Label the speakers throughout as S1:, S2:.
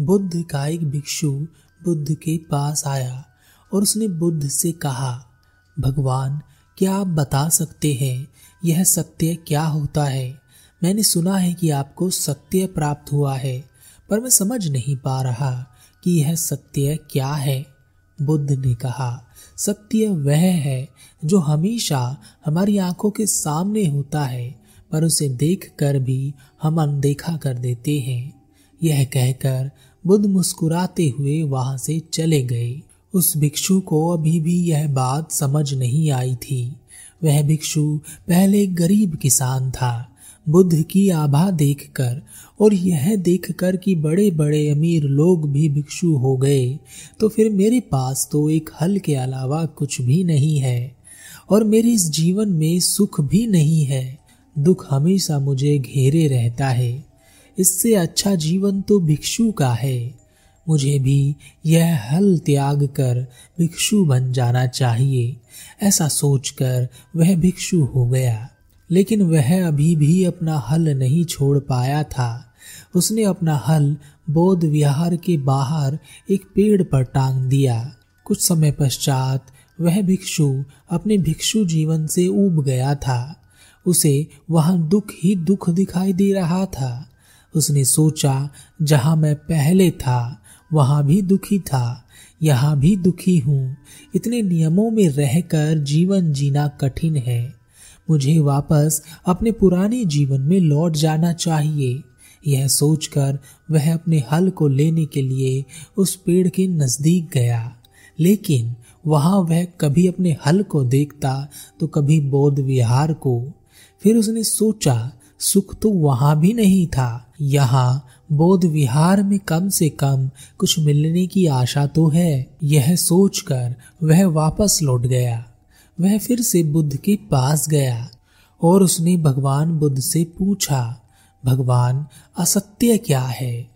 S1: बुद्ध का एक भिक्षु बुद्ध के पास आया और उसने बुद्ध से कहा, भगवान, क्या आप बता सकते हैं यह सत्य क्या होता है? मैंने सुना है कि आपको सत्य प्राप्त हुआ है, पर मैं समझ नहीं पा रहा कि यह सत्य क्या है। बुद्ध ने कहा, सत्य वह है जो हमेशा हमारी आँखों के सामने होता है, पर उसे देख कर भी हम अनदेखा कर देते हैं। यह कहकर बुद्ध मुस्कुराते हुए वहाँ से चले गए। उस भिक्षु को अभी भी यह बात समझ नहीं आई थी। वह भिक्षु पहले गरीब किसान था। बुद्ध की आभा देखकर और यह देखकर कि बड़े बड़े अमीर लोग भी भिक्षु हो गए तो फिर मेरे पास तो एक हल के अलावा कुछ भी नहीं है और मेरे इस जीवन में सुख भी नहीं है। दुख हमेशा मुझे घेरे रहता है। इससे अच्छा जीवन तो भिक्षु का है। मुझे भी यह हल त्याग कर भिक्षु बन जाना चाहिए। ऐसा सोचकर वह भिक्षु हो गया। लेकिन वह अभी भी अपना हल नहीं छोड़ पाया था। उसने अपना हल बौद्ध विहार के बाहर एक पेड़ पर टांग दिया। कुछ समय पश्चात वह भिक्षु अपने भिक्षु जीवन से उब गया था। उसे वहाँ दुख ही दुख दिखाई दे रहा था। उसने सोचा, जहाँ मैं पहले था, वहाँ भी दुखी था, यहाँ भी दुखी हूँ। इतने नियमों में रहकर जीवन जीना कठिन है। मुझे वापस अपने पुराने जीवन में लौट जाना चाहिए। यह सोचकर वह अपने हल को लेने के लिए उस पेड़ के नज़दीक गया। लेकिन वहाँ वह कभी अपने हल को देखता तो कभी बौद्ध विहार को। फिर उसने सोचा सुख तो वहाँ भी नहीं था। यहाँ बोध विहार में कम से कम कुछ मिलने की आशा तो है। यह सोचकर वह वापस लौट गया। वह फिर से बुद्ध के पास गया और उसने भगवान बुद्ध से पूछा, भगवान, असत्य क्या है?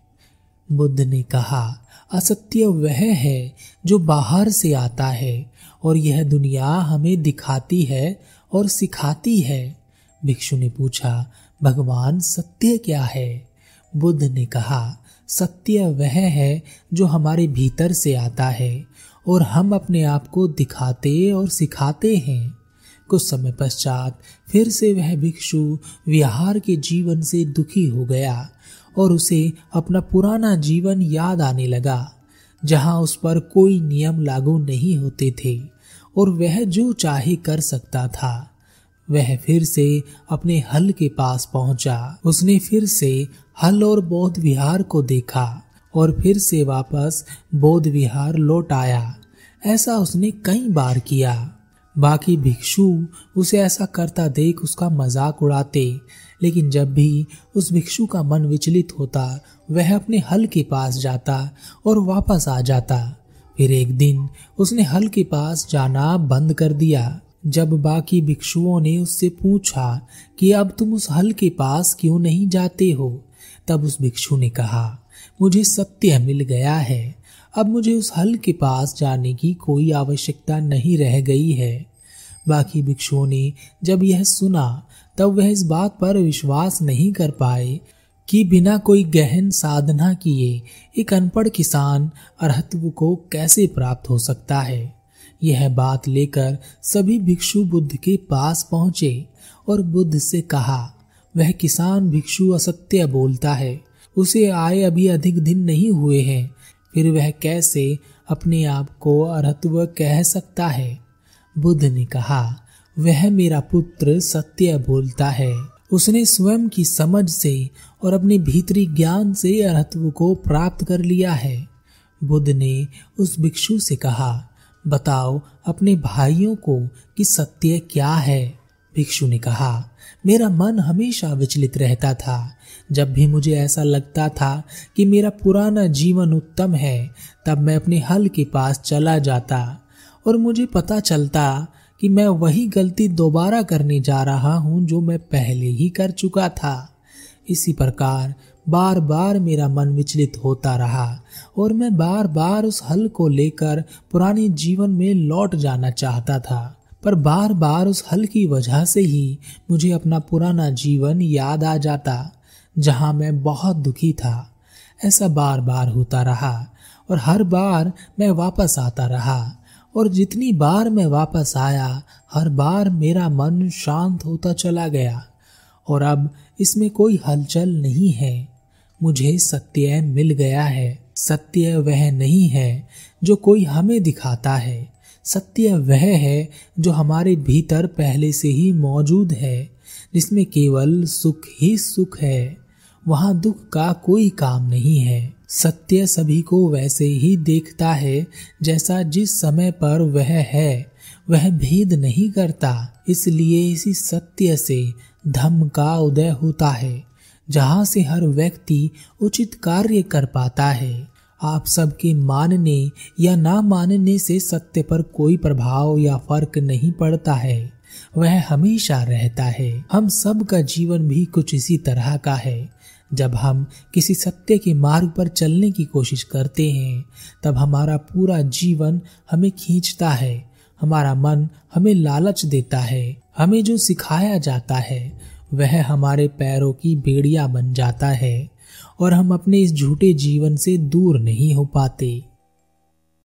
S1: बुद्ध ने कहा, असत्य वह है जो बाहर से आता है और यह दुनिया हमें दिखाती है और सिखाती है। भिक्षु ने पूछा भगवान सत्य क्या है? बुद्ध ने कहा, सत्य वह है जो हमारे भीतर से आता है और हम अपने आप को दिखाते और सिखाते हैं। कुछ समय पश्चात फिर से वह भिक्षु विहार के जीवन से दुखी हो गया और उसे अपना पुराना जीवन याद आने लगा, जहाँ उस पर कोई नियम लागू नहीं होते थे और वह जो चाहे कर सकता था। वह फिर से अपने हल के पास पहुँचा। उसने फिर से हल और बौद्ध विहार को देखा और फिर से वापस बौद्ध विहार लौट आया। ऐसा उसने कई बार किया। बाकी भिक्षु उसे ऐसा करता देख उसका मज़ाक उड़ाते, लेकिन जब भी उस भिक्षु का मन विचलित होता, वह अपने हल के पास जाता और वापस आ जाता। फिर एक दिन उसने हल के पास जाना बंद कर दिया। जब बाकी भिक्षुओं ने उससे पूछा कि अब तुम उस हल के पास क्यों नहीं जाते हो, तब उस भिक्षु ने कहा, मुझे सत्य मिल गया है, अब मुझे उस हल के पास जाने की कोई आवश्यकता नहीं रह गई है। बाकी भिक्षुओं ने जब यह सुना, तब वह इस बात पर विश्वास नहीं कर पाए कि बिना कोई गहन साधना किए एक अनपढ़ किसान अरहत्व को कैसे प्राप्त हो सकता है। यह बात लेकर सभी भिक्षु बुद्ध के पास पहुँचे और बुद्ध से कहा, वह किसान भिक्षु असत्य बोलता है। उसे आए अभी अधिक दिन नहीं हुए हैं। फिर वह कैसे अपने आप को अरहत्व कह सकता है? बुद्ध ने कहा, वह मेरा पुत्र सत्य बोलता है। उसने स्वयं की समझ से और अपने भीतरी ज्ञान से अरहत्व को प्राप्त कर लिया है। बुद्ध ने उस भिक्षु से कहा बताओ अपने भाइयों को कि सत्य क्या है। भिक्षु ने कहा, मेरा मन हमेशा विचलित रहता था। जब भी मुझे ऐसा लगता था कि मेरा पुराना जीवन उत्तम है, तब मैं अपने हल के पास चला जाता और मुझे पता चलता कि मैं वही गलती दोबारा करने जा रहा हूँ जो मैं पहले ही कर चुका था। इसी प्रकार बार बार मेरा मन विचलित होता रहा और मैं बार बार उस हल को लेकर पुराने जीवन में लौट जाना चाहता था। पर बार बार उस हल की वजह से ही मुझे अपना पुराना जीवन याद आ जाता, जहाँ मैं बहुत दुखी था। ऐसा बार बार होता रहा और हर बार मैं वापस आता रहा और जितनी बार मैं वापस आया, हर बार मेरा मन शांत होता चला गया और अब इसमें कोई हलचल नहीं है। मुझे सत्य मिल गया है। सत्य वह नहीं है जो कोई हमें दिखाता है। सत्य वह है जो हमारे भीतर पहले से ही मौजूद है, जिसमें केवल सुख ही सुख है। वहाँ दुख का कोई काम नहीं है। सत्य सभी को वैसे ही देखता है, जैसा जिस समय पर वह है। वह भेद नहीं करता, इसलिए इसी सत्य से धम का उदय होता है। जहाँ से हर व्यक्ति उचित कार्य कर पाता है। आप सबके मानने या ना मानने से सत्य पर कोई प्रभाव या फ़र्क नहीं पड़ता है। वह हमेशा रहता है। हम सब का जीवन भी कुछ इसी तरह का है। जब हम किसी सत्य के मार्ग पर चलने की कोशिश करते हैं, तब हमारा पूरा जीवन हमें खींचता है। हमारा मन हमें लालच देता है। हमें जो सिखाया जाता है वह हमारे पैरों की भेड़िया बन जाता है और हम अपने इस झूठे जीवन से दूर नहीं हो पाते।